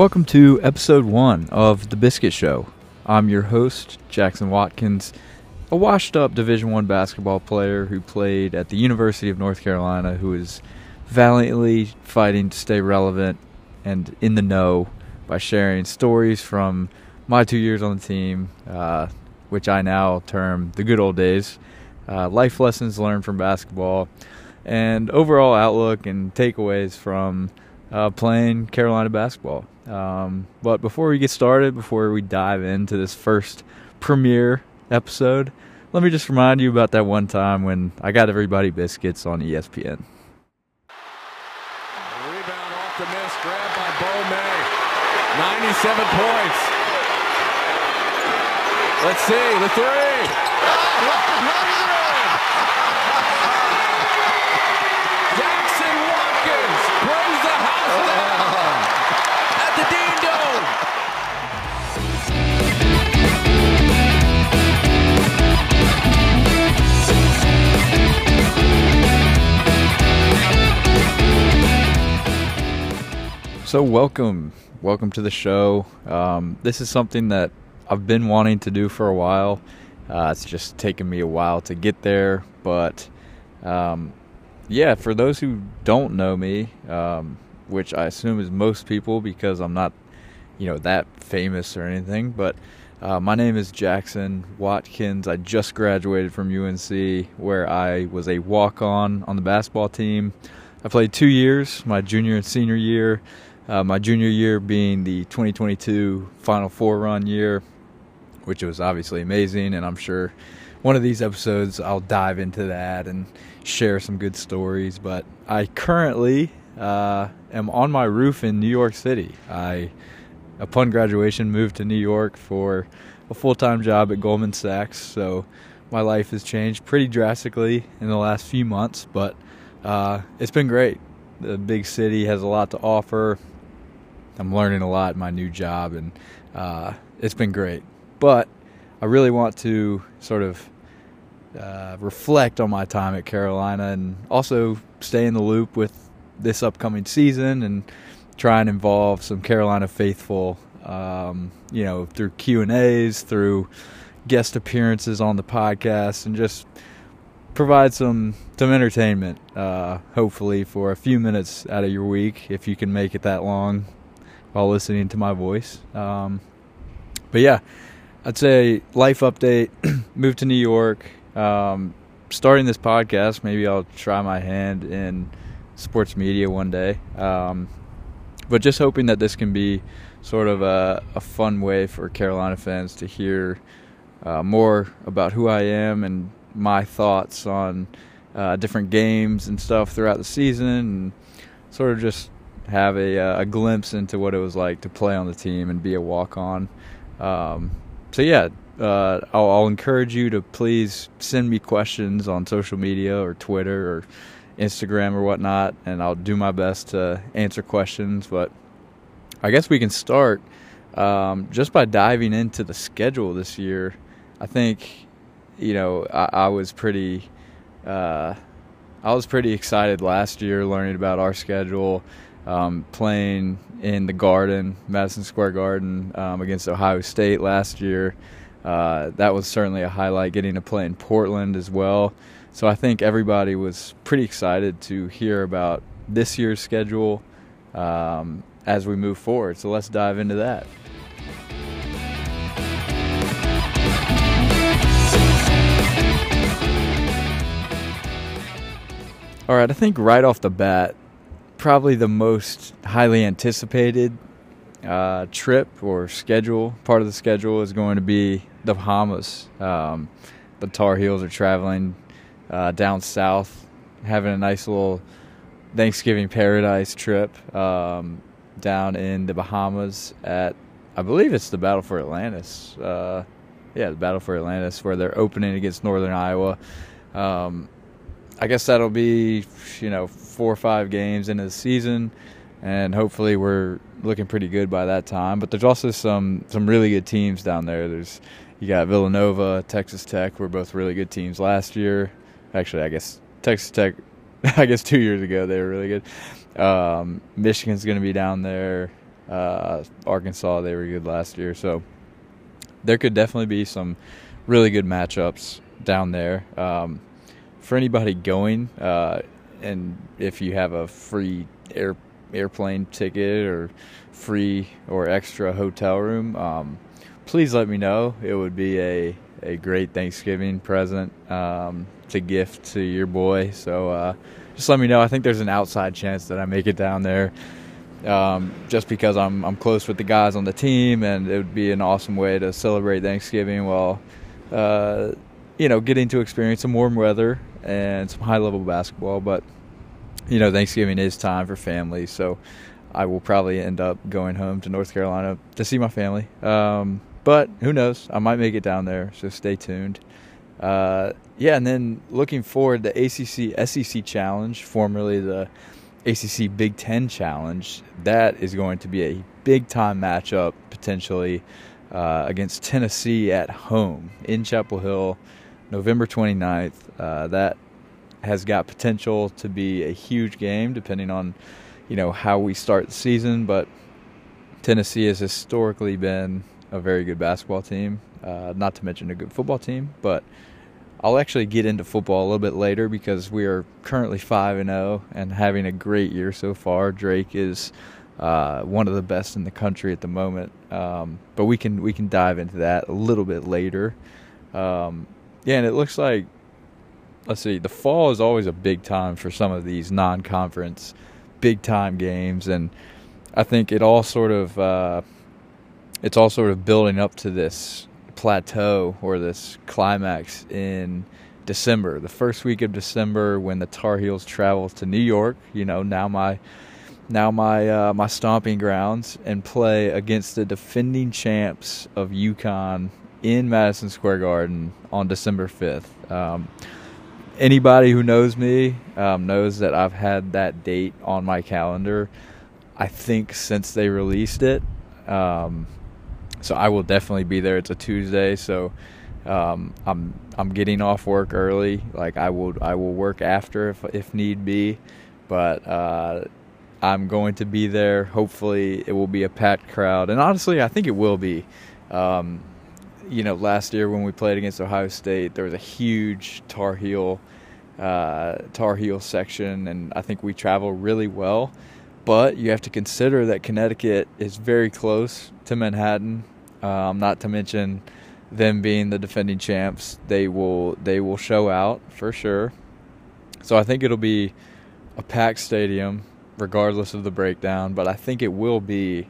Welcome to episode one of The Biscuit Show. I'm your host, Jackson Watkins, a washed up Division One basketball player who played at the University of North Carolina, who is valiantly fighting to stay relevant and in the know by sharing stories from my two years on the team, uh, which I now term the good old days, uh, life lessons learned from basketball, and overall outlook and takeaways from uh, playing Carolina basketball. Um, but before we get started, before we dive into this first premiere episode, let me just remind you about that one time when I got everybody biscuits on ESPN. Rebound off the miss, grabbed by Bo May. 97 points. Let's see, the three. So welcome, welcome to the show. Um, this is something that I've been wanting to do for a while. Uh, it's just taken me a while to get there, but um, yeah, for those who don't know me, um, which I assume is most people because I'm not, you know, that famous or anything, but uh, my name is Jackson Watkins. I just graduated from UNC, where I was a walk-on on the basketball team. I played two years, my junior and senior year. Uh, my junior year being the 2022 Final Four run year, which was obviously amazing. And I'm sure one of these episodes I'll dive into that and share some good stories. But I currently uh, am on my roof in New York City. I, upon graduation, moved to New York for a full time job at Goldman Sachs. So my life has changed pretty drastically in the last few months, but uh, it's been great. The big city has a lot to offer. I'm learning a lot in my new job, and uh, it's been great. But I really want to sort of uh, reflect on my time at Carolina and also stay in the loop with this upcoming season and try and involve some Carolina faithful, um, you know, through Q and A's, through guest appearances on the podcast, and just provide some some entertainment. Uh, hopefully, for a few minutes out of your week, if you can make it that long while listening to my voice. Um, but yeah, I'd say life update. moved to New York. Um, starting this podcast, maybe I'll try my hand in sports media one day. Um, but just hoping that this can be sort of a, a fun way for Carolina fans to hear uh, more about who I am and my thoughts on uh, different games and stuff throughout the season, and sort of just have a, uh, a glimpse into what it was like to play on the team and be a walk on. Um, so, yeah, uh, I'll, I'll encourage you to please send me questions on social media or Twitter or Instagram or whatnot, and I'll do my best to answer questions. But I guess we can start um, just by diving into the schedule this year. I think, you know, I, I was pretty. Uh, I was pretty excited last year learning about our schedule, um, playing in the Garden, Madison Square Garden, um, against Ohio State last year. Uh, that was certainly a highlight. Getting to play in Portland as well. So I think everybody was pretty excited to hear about this year's schedule um, as we move forward. So let's dive into that. All right, I think right off the bat, probably the most highly anticipated uh, trip or schedule, part of the schedule is going to be the Bahamas. Um, the Tar Heels are traveling uh, down south, having a nice little Thanksgiving paradise trip um, down in the Bahamas at, I believe it's the Battle for Atlantis. Uh, yeah, the Battle for Atlantis, where they're opening against Northern Iowa. Um, I guess that'll be, you know, four or five games into the season, and hopefully we're looking pretty good by that time. But there's also some some really good teams down there. There's you got Villanova, Texas Tech, were both really good teams last year. Actually, I guess Texas Tech, I guess two years ago they were really good. Um, Michigan's going to be down there. Uh, Arkansas, they were good last year, so there could definitely be some really good matchups down there. Um, for anybody going, uh, and if you have a free air airplane ticket or free or extra hotel room, um, please let me know. It would be a a great Thanksgiving present um, to gift to your boy. So uh, just let me know. I think there's an outside chance that I make it down there. Um, just because I'm I'm close with the guys on the team, and it would be an awesome way to celebrate Thanksgiving while, uh, you know, getting to experience some warm weather and some high level basketball. But you know, Thanksgiving is time for family, so I will probably end up going home to North Carolina to see my family. Um, but who knows? I might make it down there, so stay tuned. Uh, yeah, and then looking forward, the ACC SEC Challenge, formerly the ACC Big Ten Challenge, that is going to be a big time matchup potentially uh, against Tennessee at home in Chapel Hill, November 29th. Uh, that has got potential to be a huge game, depending on you know how we start the season. But Tennessee has historically been a very good basketball team, uh, not to mention a good football team. But I'll actually get into football a little bit later because we are currently five and zero oh and having a great year so far. Drake is uh, one of the best in the country at the moment, um, but we can we can dive into that a little bit later. Um, yeah, and it looks like let's see, the fall is always a big time for some of these non-conference big time games, and I think it all sort of uh, it's all sort of building up to this plateau or this climax in December, the first week of December when the Tar Heels travel to New York. You know, now my now my uh, my stomping grounds and play against the defending champs of UConn in Madison Square Garden on December fifth. Um, anybody who knows me um, knows that I've had that date on my calendar. I think since they released it. Um, so I will definitely be there. It's a Tuesday, so um, I'm I'm getting off work early. Like I will I will work after if if need be, but uh, I'm going to be there. Hopefully, it will be a packed crowd, and honestly, I think it will be. Um, you know, last year when we played against Ohio State, there was a huge Tar Heel uh, Tar Heel section, and I think we travel really well. But you have to consider that Connecticut is very close to Manhattan. Um, not to mention them being the defending champs, they will they will show out for sure. So I think it'll be a packed stadium, regardless of the breakdown. But I think it will be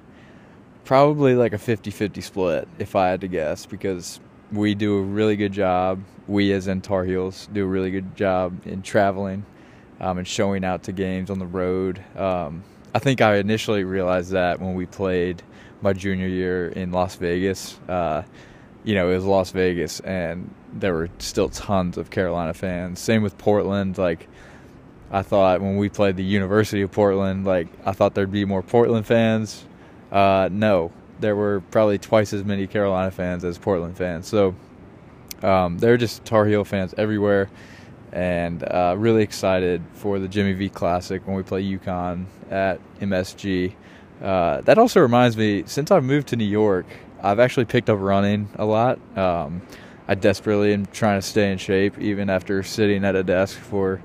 probably like a 50-50 split, if I had to guess, because we do a really good job. We, as in Tar Heels, do a really good job in traveling um, and showing out to games on the road. Um, I think I initially realized that when we played my junior year in Las Vegas. Uh, you know, it was Las Vegas, and there were still tons of Carolina fans. Same with Portland. Like, I thought when we played the University of Portland, like I thought there'd be more Portland fans. Uh, no, there were probably twice as many Carolina fans as Portland fans. So um, they're just Tar Heel fans everywhere and uh, really excited for the Jimmy V Classic when we play UConn at MSG. Uh, that also reminds me, since I've moved to New York, I've actually picked up running a lot. Um, I desperately am trying to stay in shape, even after sitting at a desk for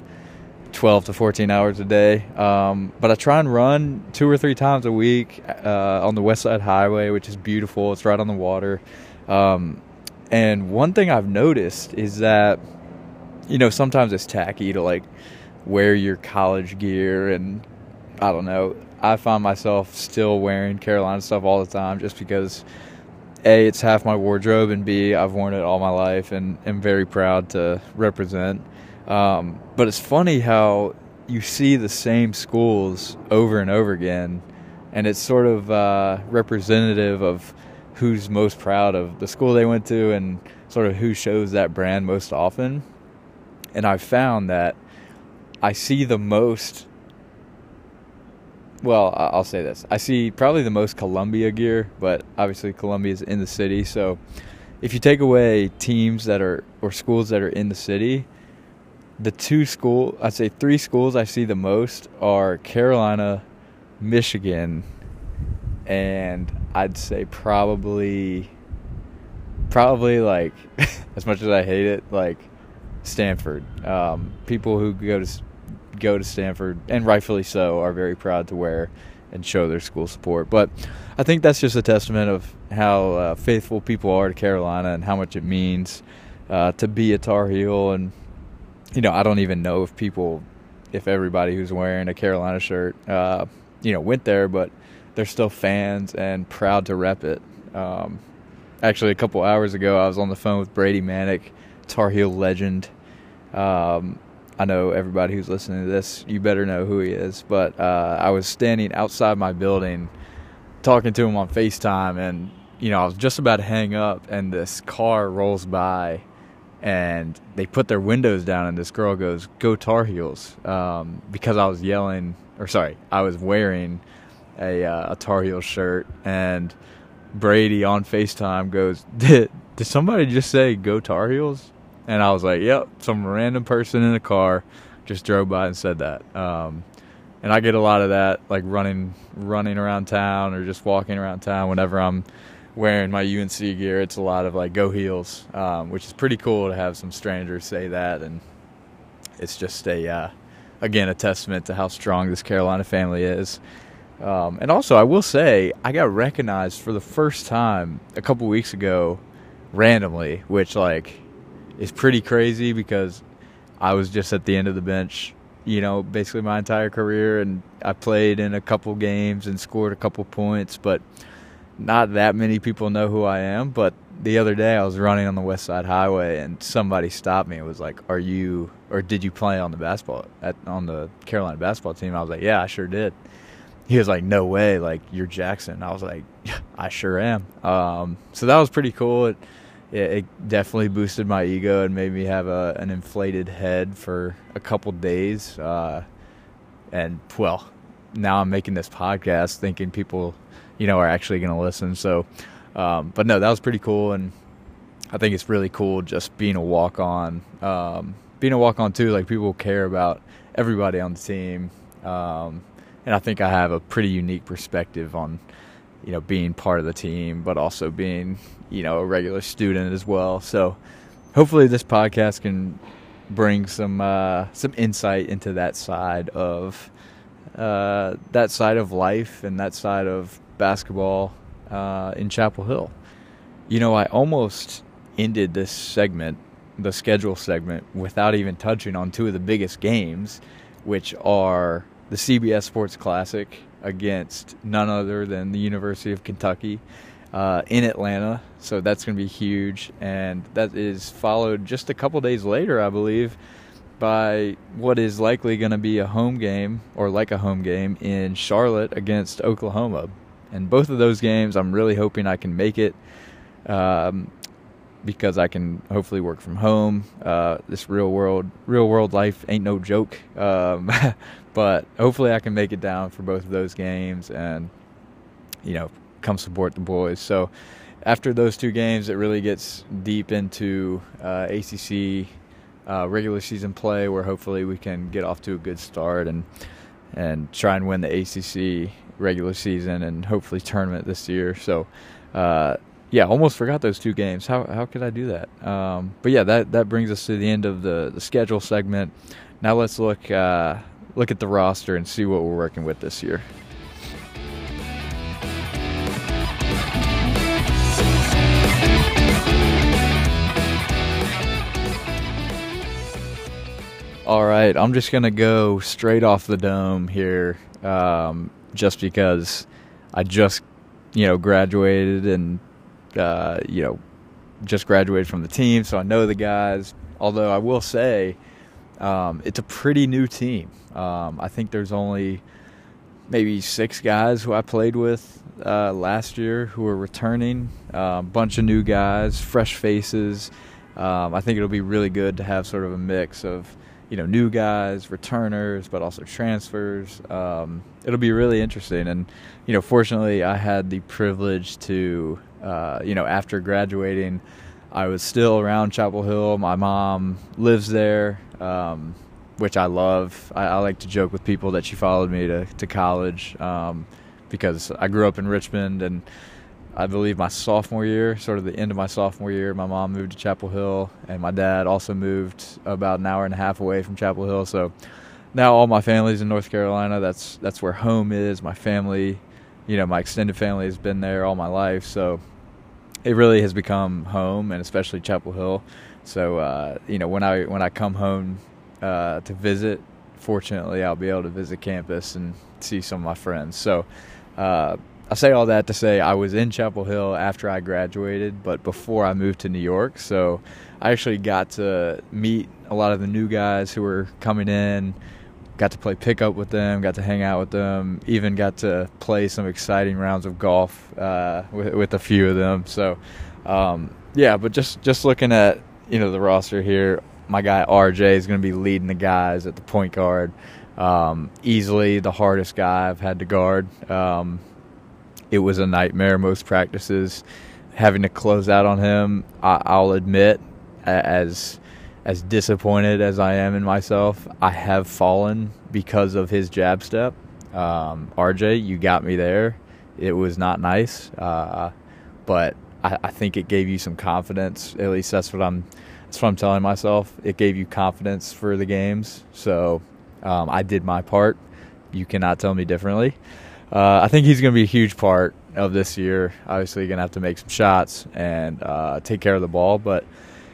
12 to 14 hours a day. Um, but I try and run two or three times a week uh, on the West Side Highway, which is beautiful. It's right on the water. Um, and one thing I've noticed is that you know, sometimes it's tacky to like wear your college gear and I don't know. I find myself still wearing Carolina stuff all the time just because A, it's half my wardrobe and B, I've worn it all my life and am very proud to represent. Um, but it's funny how you see the same schools over and over again and it's sort of uh, representative of who's most proud of the school they went to and sort of who shows that brand most often and I've found that I see the most. Well, I'll say this: I see probably the most Columbia gear, but obviously Columbia is in the city. So, if you take away teams that are or schools that are in the city, the two school I'd say three schools I see the most are Carolina, Michigan, and I'd say probably, probably like, as much as I hate it, like Stanford. Um, people who go to go to Stanford, and rightfully so, are very proud to wear and show their school support. But I think that's just a testament of how uh, faithful people are to Carolina and how much it means uh, to be a Tar Heel. And you know, I don't even know if people, if everybody who's wearing a Carolina shirt, uh, you know, went there, but they're still fans and proud to rep it. Um, actually, a couple hours ago, I was on the phone with Brady Manek, Tar Heel legend. Um, I know everybody who's listening to this, you better know who he is. But uh, I was standing outside my building talking to him on FaceTime, and, you know, I was just about to hang up, and this car rolls by, and they put their windows down, and this girl goes, Go Tar Heels, um, because I was yelling, or sorry, I was wearing a, uh, a Tar Heel shirt, and Brady on FaceTime goes, Did, did somebody just say Go Tar Heels? And I was like, yep, some random person in a car just drove by and said that. Um, and I get a lot of that, like running, running around town or just walking around town. Whenever I'm wearing my UNC gear, it's a lot of like "Go Heels," um, which is pretty cool to have some strangers say that, and it's just a, uh, again, a testament to how strong this Carolina family is. Um, and also, I will say, I got recognized for the first time a couple weeks ago, randomly, which like is pretty crazy because I was just at the end of the bench, you know, basically my entire career, and I played in a couple games and scored a couple points, but not that many people know who I am. But the other day I was running on the West Side Highway and somebody stopped me and was like, "Are you or did you play on the basketball at on the Carolina basketball team?" I was like, "Yeah, I sure did." He was like, "No way! Like you're Jackson." I was like, "I sure am." Um, so that was pretty cool. It, it, it, definitely boosted my ego and made me have a, an inflated head for a couple days. Uh, and well, now I'm making this podcast thinking people, you know, are actually going to listen. So, um, but no, that was pretty cool, and I think it's really cool just being a walk on. Um, being a walk on too, like people care about everybody on the team, um, and I think I have a pretty unique perspective on you know, being part of the team, but also being, you know, a regular student as well. So hopefully this podcast can bring some uh, some insight into that side of uh, that side of life and that side of basketball uh, in Chapel Hill. You know, I almost ended this segment, the schedule segment, without even touching on two of the biggest games, which are the CBS Sports Classic against none other than the University of Kentucky uh, in Atlanta. So that's going to be huge. And that is followed just a couple days later, I believe, by what is likely going to be a home game or like a home game in Charlotte against Oklahoma. And both of those games, I'm really hoping I can make it. Um, because I can hopefully work from home. Uh, this real world, real world life ain't no joke. Um, but hopefully I can make it down for both of those games and you know come support the boys. So after those two games, it really gets deep into uh, ACC uh, regular season play, where hopefully we can get off to a good start and and try and win the ACC regular season and hopefully tournament this year. So. Uh, yeah, almost forgot those two games. How how could I do that? Um, but yeah, that that brings us to the end of the the schedule segment. Now let's look uh, look at the roster and see what we're working with this year. All right, I'm just gonna go straight off the dome here, um, just because I just, you know, graduated and uh, you know, just graduated from the team, so I know the guys. Although I will say, um, it's a pretty new team. Um, I think there's only maybe six guys who I played with uh, last year who are returning. A uh, bunch of new guys, fresh faces. Um, I think it'll be really good to have sort of a mix of you know new guys, returners, but also transfers. Um, it'll be really interesting, and you know, fortunately, I had the privilege to uh, you know, after graduating, I was still around Chapel Hill. My mom lives there, um, which I love. I, I, like to joke with people that she followed me to, to college. Um, because I grew up in Richmond and I believe my sophomore year, sort of the end of my sophomore year, my mom moved to Chapel Hill, and my dad also moved about an hour and a half away from Chapel Hill. So now all my family's in North Carolina. That's that's where home is. My family, you know, my extended family has been there all my life. So it really has become home, and especially Chapel Hill. So uh, you know, when I when I come home uh, to visit, fortunately, I'll be able to visit campus and see some of my friends. So. Uh, I say all that to say I was in Chapel Hill after I graduated, but before I moved to New York. So I actually got to meet a lot of the new guys who were coming in, got to play pickup with them, got to hang out with them, even got to play some exciting rounds of golf uh, with, with, a few of them. So um, yeah, but just just looking at you know the roster here, my guy RJ is going to be leading the guys at the point guard. Um, easily the hardest guy I've had to guard. Um, it was a nightmare most practices. Having to close out on him, I, will admit, as as disappointed as I am in myself, I have fallen because of his jab step. Um, RJ, you got me there. It was not nice, uh, but I, I, think it gave you some confidence. At least that's what I'm. That's what I'm telling myself. It gave you confidence for the games. So um, I did my part. You cannot tell me differently uh, I think he's going to be a huge part of this year. Obviously, going to have to make some shots and uh, take care of the ball, but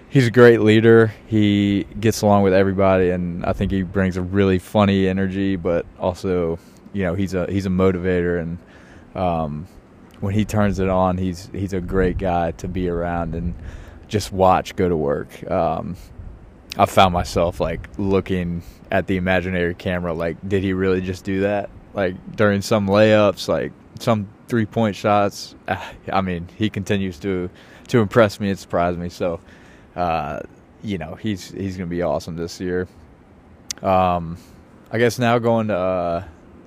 he's a great leader. He gets along with everybody, and I think he brings a really funny energy. But also, you know, he's a he's a motivator, and um, when he turns it on, he's he's a great guy to be around and just watch go to work. Um, I found myself like looking at the imaginary camera, like, did he really just do that? Like during some layups, like some three point shots. I mean, he continues to to impress me and surprise me. So, uh, you know, he's he's gonna be awesome this year. Um, I guess now going to uh,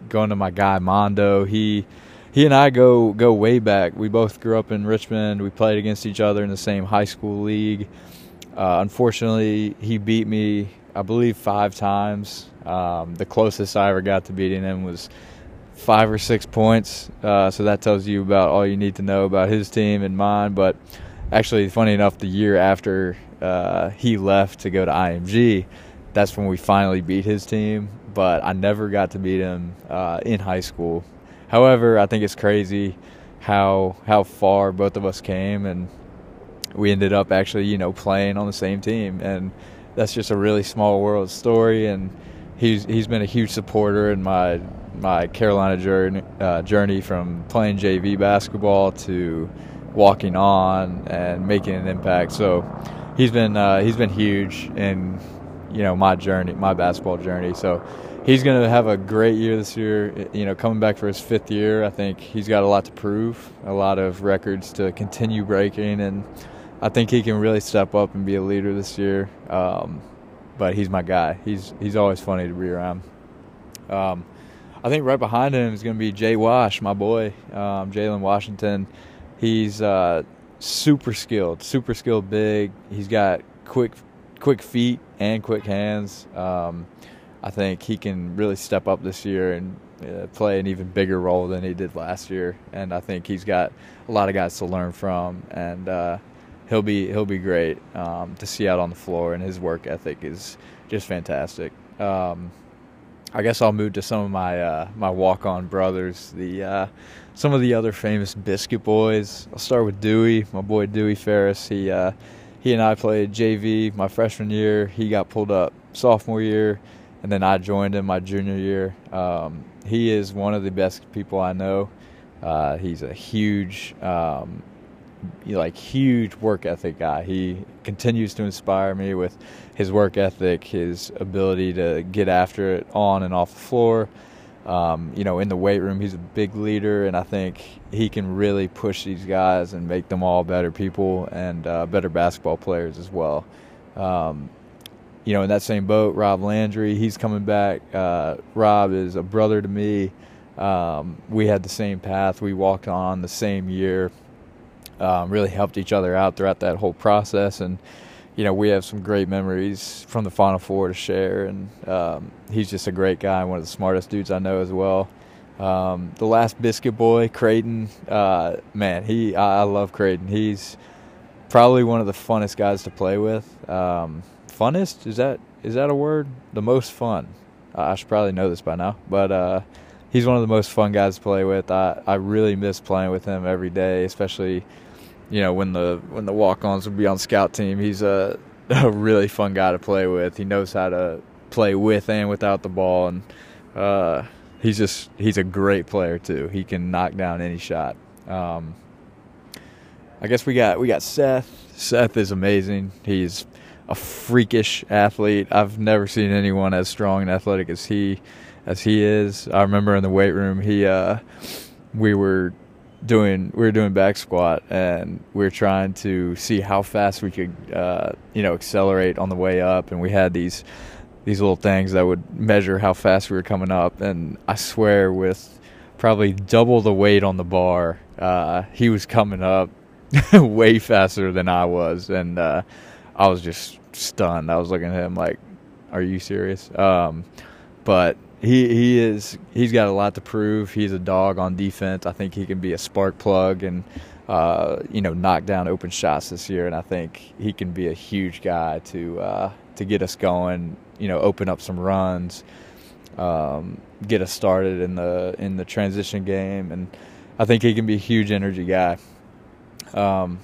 going to my guy Mondo. He he and I go go way back. We both grew up in Richmond. We played against each other in the same high school league. Uh, unfortunately, he beat me, I believe, five times. Um, the closest I ever got to beating him was five or six points. Uh, so that tells you about all you need to know about his team and mine. But actually, funny enough, the year after uh, he left to go to IMG, that's when we finally beat his team. But I never got to beat him uh, in high school. However, I think it's crazy how how far both of us came, and we ended up actually, you know, playing on the same team, and that's just a really small world story. And he's he's been a huge supporter in my my Carolina journey uh, journey from playing JV basketball to walking on and making an impact. So he's been uh, he's been huge in you know my journey, my basketball journey. So he's going to have a great year this year. You know, coming back for his fifth year, I think he's got a lot to prove, a lot of records to continue breaking, and I think he can really step up and be a leader this year. Um, but he's my guy. He's he's always funny to be around. Um, I think right behind him is going to be Jay Wash, my boy, um, Jalen Washington. He's uh, super skilled, super skilled, big. He's got quick, quick feet and quick hands. Um, I think he can really step up this year and uh, play an even bigger role than he did last year. And I think he's got a lot of guys to learn from. And uh, he'll be he'll be great um, to see out on the floor, and his work ethic is just fantastic. Um, I guess I'll move to some of my uh, my walk on brothers, the uh, some of the other famous biscuit boys. I'll start with Duwe, my boy Duwe Farris. He uh, he and I played JV my freshman year. He got pulled up sophomore year, and then I joined him my junior year. Um, he is one of the best people I know. Uh, he's a huge um, like huge work ethic guy. He continues to inspire me with his work ethic, his ability to get after it on and off the floor. Um, you know, in the weight room, he's a big leader, and I think he can really push these guys and make them all better people and uh, better basketball players as well. Um, you know, in that same boat, Rob Landry, he's coming back. Uh, Rob is a brother to me. Um, we had the same path. We walked on the same year um, really helped each other out throughout that whole process. And, you know, we have some great memories from the Final Four to share. And um, he's just a great guy, one of the smartest dudes I know as well. Um, the last biscuit boy, Creighton, uh, man, he I, I love Creighton. He's probably one of the funnest guys to play with. Um, funnest is that is that a word? The most fun. I should probably know this by now, but uh, he's one of the most fun guys to play with. I, I really miss playing with him every day, especially you know when the when the walk-ons would be on scout team. He's a a really fun guy to play with. He knows how to play with and without the ball, and uh, he's just he's a great player too. He can knock down any shot. Um, I guess we got we got Seth. Seth is amazing. He's a freakish athlete. I've never seen anyone as strong and athletic as he as he is. I remember in the weight room, he uh, we were doing we were doing back squat and we were trying to see how fast we could uh, you know accelerate on the way up, and we had these these little things that would measure how fast we were coming up. And I swear, with probably double the weight on the bar, uh, he was coming up way faster than I was, and uh, I was just stunned. I was looking at him like, "Are you serious?" Um, but he he is he's got a lot to prove. He's a dog on defense. I think he can be a spark plug and uh, you know knock down open shots this year. And I think he can be a huge guy to uh, to get us going. You know, open up some runs, um, get us started in the in the transition game, and I think he can be a huge energy guy. Um,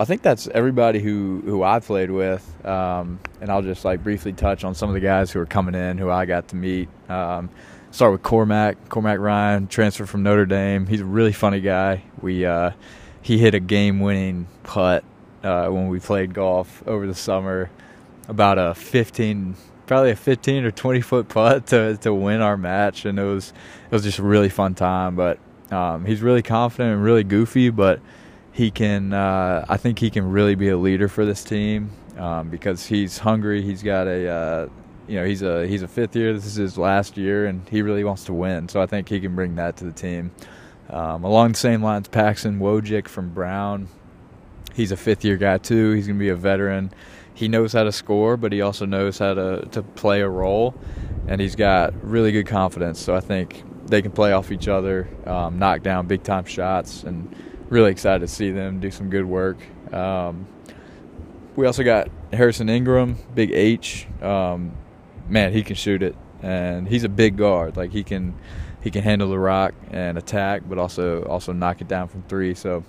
I think that's everybody who who I played with, um, and I'll just like briefly touch on some of the guys who are coming in who I got to meet. Um, start with Cormac, Cormac Ryan, transfer from Notre Dame. He's a really funny guy. We uh, he hit a game-winning putt uh, when we played golf over the summer, about a 15, probably a 15 or 20 foot putt to to win our match, and it was it was just a really fun time. But um, he's really confident and really goofy, but he can. Uh, I think he can really be a leader for this team um, because he's hungry. He's got a. Uh, you know, he's a he's a fifth year. This is his last year, and he really wants to win. So I think he can bring that to the team. Um, along the same lines, Paxton Wojcik from Brown. He's a fifth year guy too. He's going to be a veteran. He knows how to score, but he also knows how to to play a role, and he's got really good confidence. So I think they can play off each other, um, knock down big time shots, and really excited to see them do some good work. Um, we also got Harrison Ingram, big H. Um, man, he can shoot it, and he's a big guard. Like he can, he can handle the rock and attack, but also also knock it down from three. So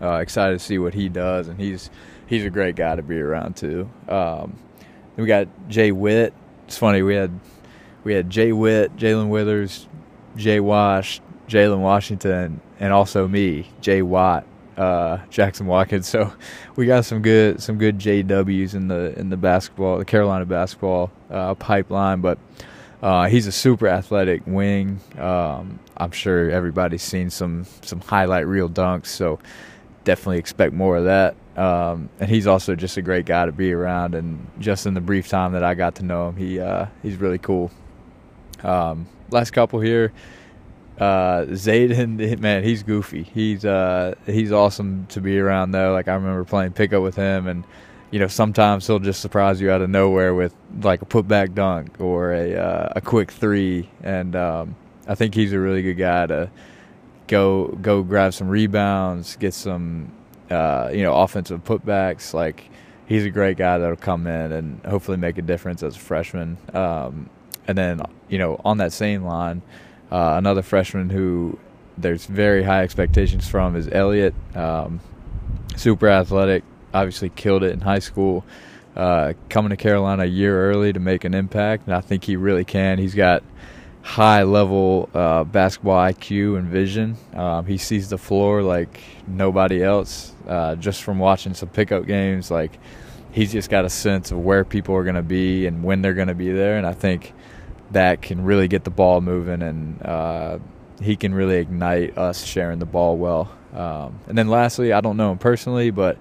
uh, excited to see what he does, and he's he's a great guy to be around too. Um, we got Jay Witt. It's funny we had we had Jay Witt, Jae'Lyn Withers, Jay Wash, Jalen Washington, and also me, Jay Watt, uh, Jackson Watkins. So we got some good some good JWs in the in the basketball, the Carolina basketball uh, pipeline. But uh, he's a super athletic wing. Um, I'm sure everybody's seen some some highlight reel dunks. So definitely expect more of that. Um, and he's also just a great guy to be around. And just in the brief time that I got to know him, he uh, he's really cool. Um, last couple here uh, Zayden, man, he's goofy. He's uh, he's awesome to be around though. Like I remember playing pickup with him, and you know sometimes he'll just surprise you out of nowhere with like a putback dunk or a uh, a quick three. And um, I think he's a really good guy to go go grab some rebounds, get some uh, you know offensive putbacks. Like he's a great guy that'll come in and hopefully make a difference as a freshman. Um, and then you know on that same line. Uh, another freshman who there's very high expectations from is Elliot. Um, super athletic, obviously killed it in high school. Uh, coming to Carolina a year early to make an impact, and I think he really can. He's got high level uh, basketball IQ and vision. Um, he sees the floor like nobody else. Uh, just from watching some pickup games, like he's just got a sense of where people are going to be and when they're going to be there. And I think that can really get the ball moving, and uh, he can really ignite us sharing the ball well. Um, and then lastly, I don't know him personally, but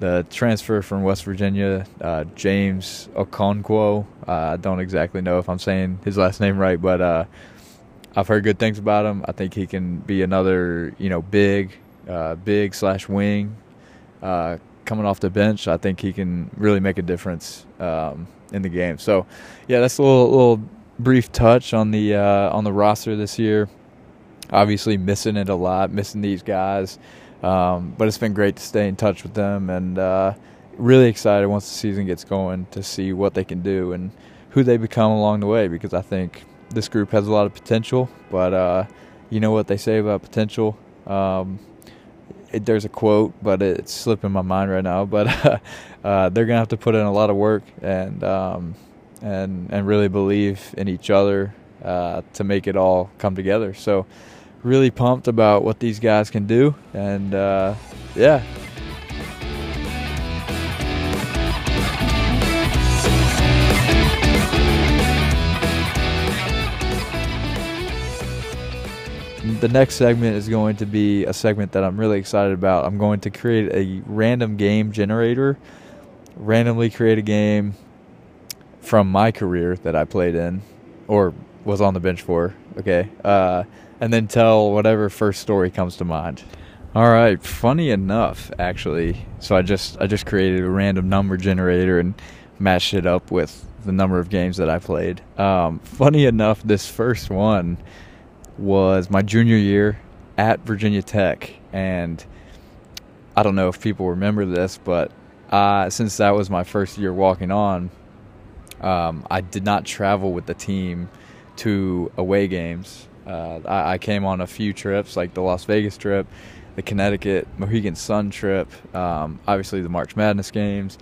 the transfer from West Virginia, uh, James Okonkwo. Uh, I don't exactly know if I'm saying his last name right, but uh, I've heard good things about him. I think he can be another, you know, big, uh, big slash wing uh, coming off the bench. I think he can really make a difference um, in the game. So, yeah, that's a little, little brief touch on the uh, on the roster this year. Obviously, missing it a lot, missing these guys, um, but it's been great to stay in touch with them, and uh, really excited once the season gets going to see what they can do and who they become along the way. Because I think this group has a lot of potential, but uh, you know what they say about potential. Um, it, there's a quote, but it's slipping my mind right now. But uh, they're gonna have to put in a lot of work and um, and and really believe in each other uh, to make it all come together. So really pumped about what these guys can do, and uh, yeah. the next segment is going to be a segment that I'm really excited about. I'm going to create a random game generator, randomly create a game from my career that I played in or was on the bench for, okay? Uh, and then tell whatever first story comes to mind. All right, funny enough, actually. So I just I just created a random number generator and matched it up with the number of games that I played. Um, funny enough, this first one was my junior year at Virginia Tech, and I don't know if people remember this, but uh, since that was my first year walking on, um, I did not travel with the team to away games. Uh, I, I, came on a few trips, like the Las Vegas trip, the Connecticut Mohegan Sun trip, um, obviously the March Madness games,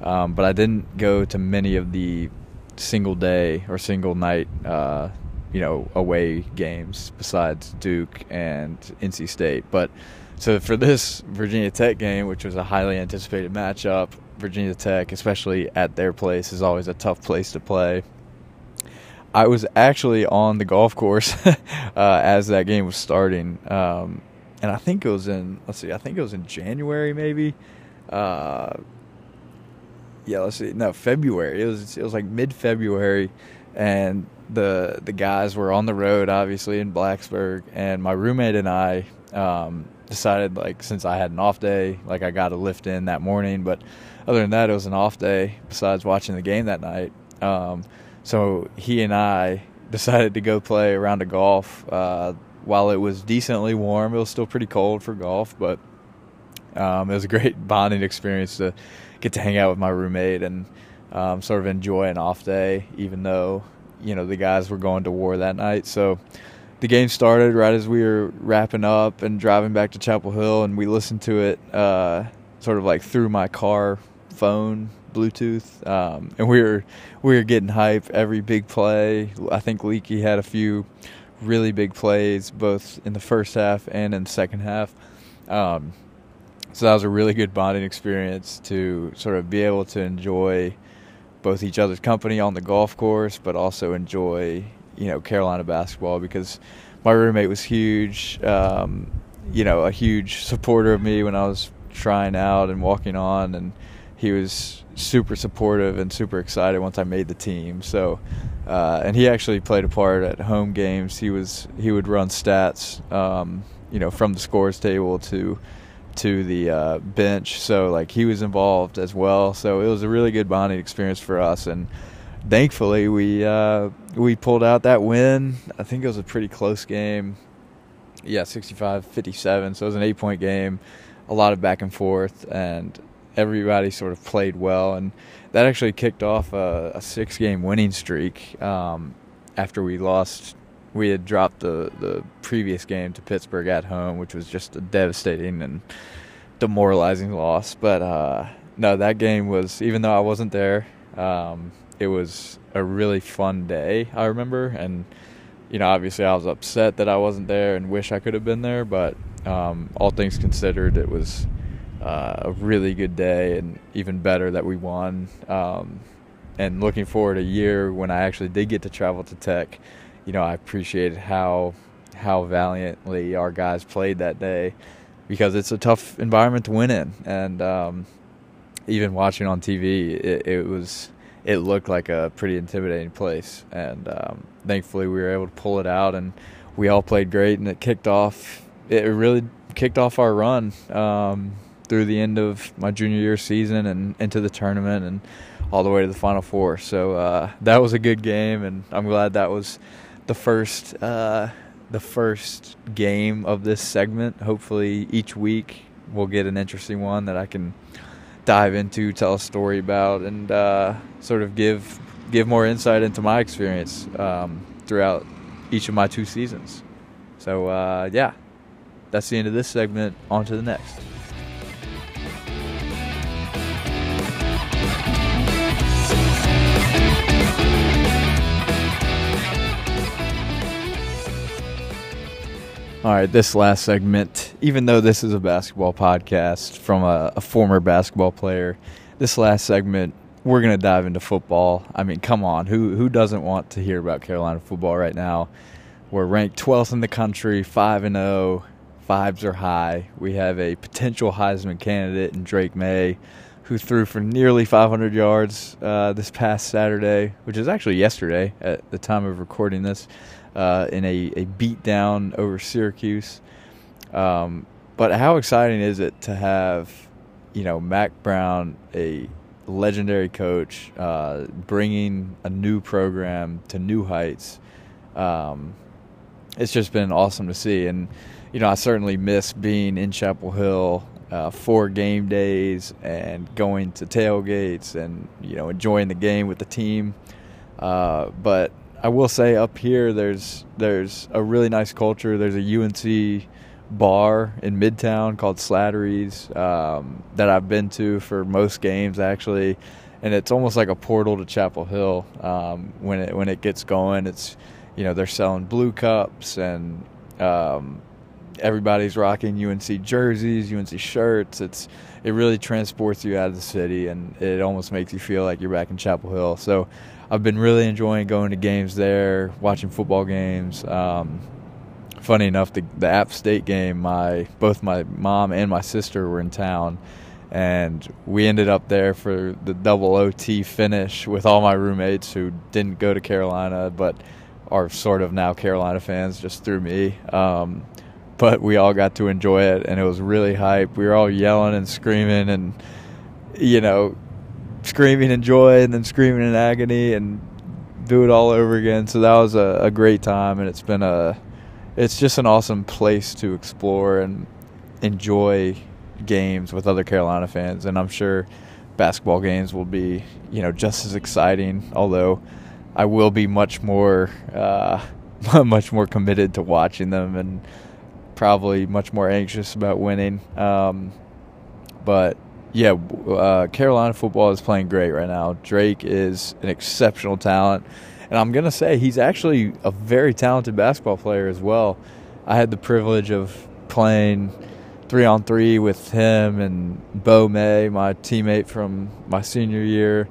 um, but I didn't go to many of the single day or single night uh, you know away games besides Duke and NC State. But so for this Virginia Tech game, which was a highly anticipated matchup, Virginia Tech, especially at their place, is always a tough place to play. I was actually on the golf course uh, as that game was starting, um, and I think it was in let's see, I think it was in January maybe. Uh, yeah, let's see, no February. It was it was like mid February, and the the guys were on the road, obviously in Blacksburg, and my roommate and I um, decided like since I had an off day, like I got a lift in that morning. But other than that, it was an off day. Besides watching the game that night, um, so he and I decided to go play a round of golf. Uh, while it was decently warm, it was still pretty cold for golf, but um, it was a great bonding experience to get to hang out with my roommate and um, sort of enjoy an off day, even though you know the guys were going to war that night. So the game started right as we were wrapping up and driving back to Chapel Hill, and we listened to it uh, sort of like through my car phone Bluetooth, um, and we were we were getting hype every big play. I think Leaky had a few really big plays both in the first half and in the second half. Um, so that was a really good bonding experience to sort of be able to enjoy both each other's company on the golf course, but also enjoy you know Carolina basketball because my roommate was huge. Um, you know, a huge supporter of me when I was trying out and walking on, and he was super supportive and super excited once I made the team. So, uh, and he actually played a part at home games. He was he would run stats, um, you know, from the scores table to to the uh, bench. So like he was involved as well. So it was a really good bonding experience for us, and thankfully we uh, we pulled out that win. I think it was a pretty close game. Yeah, 65-57. So it was an eight point game, a lot of back and forth, and everybody sort of played well, and that actually kicked off a, a six game winning streak. Um, after we lost we had dropped the the previous game to Pittsburgh at home, which was just a devastating and demoralizing loss. But uh, no, that game was even though I wasn't there, um, it was a really fun day. I remember, and you know, obviously I was upset that I wasn't there and wish I could have been there. But um, all things considered, it was uh, a really good day, and even better that we won. Um, and looking forward a year when I actually did get to travel to Tech you know, I appreciated how how valiantly our guys played that day because it's a tough environment to win in, and um, even watching on TV, it, it, was it looked like a pretty intimidating place, and um, thankfully we were able to pull it out, and we all played great, and it kicked off. It really kicked off our run um, through the end of my junior year season and into the tournament, and all the way to the Final Four. So uh, that was a good game, and I'm glad that was the first uh, the first game of this segment. Hopefully, each week we'll get an interesting one that I can dive into, tell a story about, and uh, sort of give give more insight into my experience um, throughout each of my two seasons. So uh, yeah, that's the end of this segment. On to the next. All right, this last segment, even though this is a basketball podcast from a, a former basketball player, this last segment we're gonna dive into football. I mean, come on, who who doesn't want to hear about Carolina football right now? We're ranked 12th in the country, five and zero. Vibes are high. We have a potential Heisman candidate in Drake Maye, who threw for nearly 500 yards uh, this past Saturday, which is actually yesterday at the time of recording this uh, in a, a beatdown over Syracuse. Um, but how exciting is it to have, you know, Mack Brown, a legendary coach, uh, bringing a new program to new heights? Um, it's just been awesome to see. And, you know, I certainly miss being in Chapel Hill uh, for game days and going to tailgates and, you know, enjoying the game with the team. Uh, but I will say up here there's there's a really nice culture. There's a UNC bar in Midtown called Slattery's um, that I've been to for most games actually, and it's almost like a portal to Chapel Hill um, when it when it gets going. It's you know they're selling blue cups and um, everybody's rocking UNC jerseys, UNC shirts. It's it really transports you out of the city and it almost makes you feel like you're back in Chapel Hill. So I've been really enjoying going to games there, watching football games. Um, funny enough, the, the App State game, my both my mom and my sister were in town, and we ended up there for the double OT finish with all my roommates who didn't go to Carolina, but are sort of now Carolina fans just through me. Um, but we all got to enjoy it, and it was really hype. We were all yelling and screaming, and you know, screaming in joy and then screaming in agony and do it all over again. So that was a, a great time, and it's been a it's just an awesome place to explore and enjoy games with other Carolina fans. And I'm sure basketball games will be you know just as exciting, although I will be much more uh, much more committed to watching them and probably much more anxious about winning. Um, but yeah, uh, Carolina football is playing great right now. Drake is an exceptional talent, and I'm gonna say he's actually a very talented basketball player as well. I had the privilege of playing three on three with him and Beau Maye, my teammate from my senior year,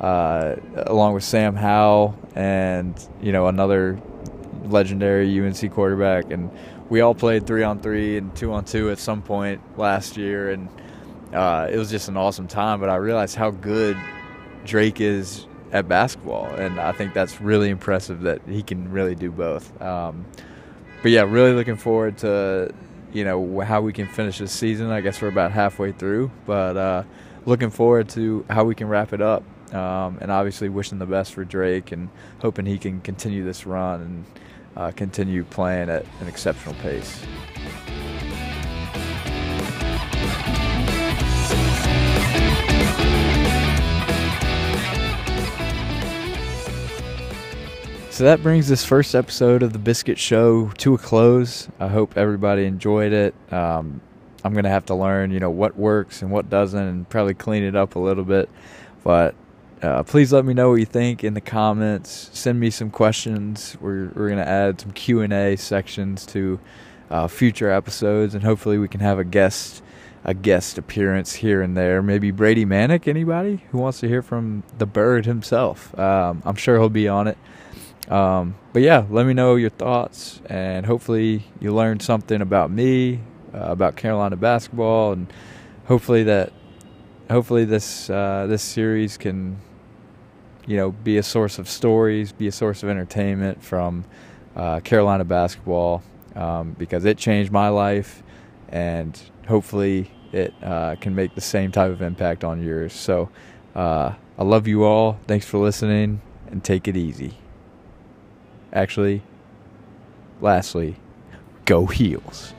uh, along with Sam Howell and you know another legendary UNC quarterback, and we all played three on three and two on two at some point last year, and uh, it was just an awesome time. But I realized how good Drake is at basketball, and I think that's really impressive that he can really do both. Um, but yeah, really looking forward to you know how we can finish this season. I guess we're about halfway through, but uh, looking forward to how we can wrap it up. Um, and obviously wishing the best for Drake and hoping he can continue this run and uh, continue playing at an exceptional pace. So that brings this first episode of the Biscuit Show to a close. I hope everybody enjoyed it. Um, I'm gonna have to learn, you know, what works and what doesn't, and probably clean it up a little bit. But uh, please let me know what you think in the comments. Send me some questions. We're we're gonna add some Q and A sections to uh, future episodes, and hopefully we can have a guest a guest appearance here and there. Maybe Brady Manek. Anybody who wants to hear from the bird himself? Um, I'm sure he'll be on it. Um, but yeah, let me know your thoughts, and hopefully you learned something about me, uh, about Carolina basketball, and hopefully that, hopefully this uh, this series can, you know, be a source of stories, be a source of entertainment from uh, Carolina basketball, um, because it changed my life, and hopefully it uh, can make the same type of impact on yours. So. Uh, I love you all. Thanks for listening, and take it easy. Actually, lastly, go heels.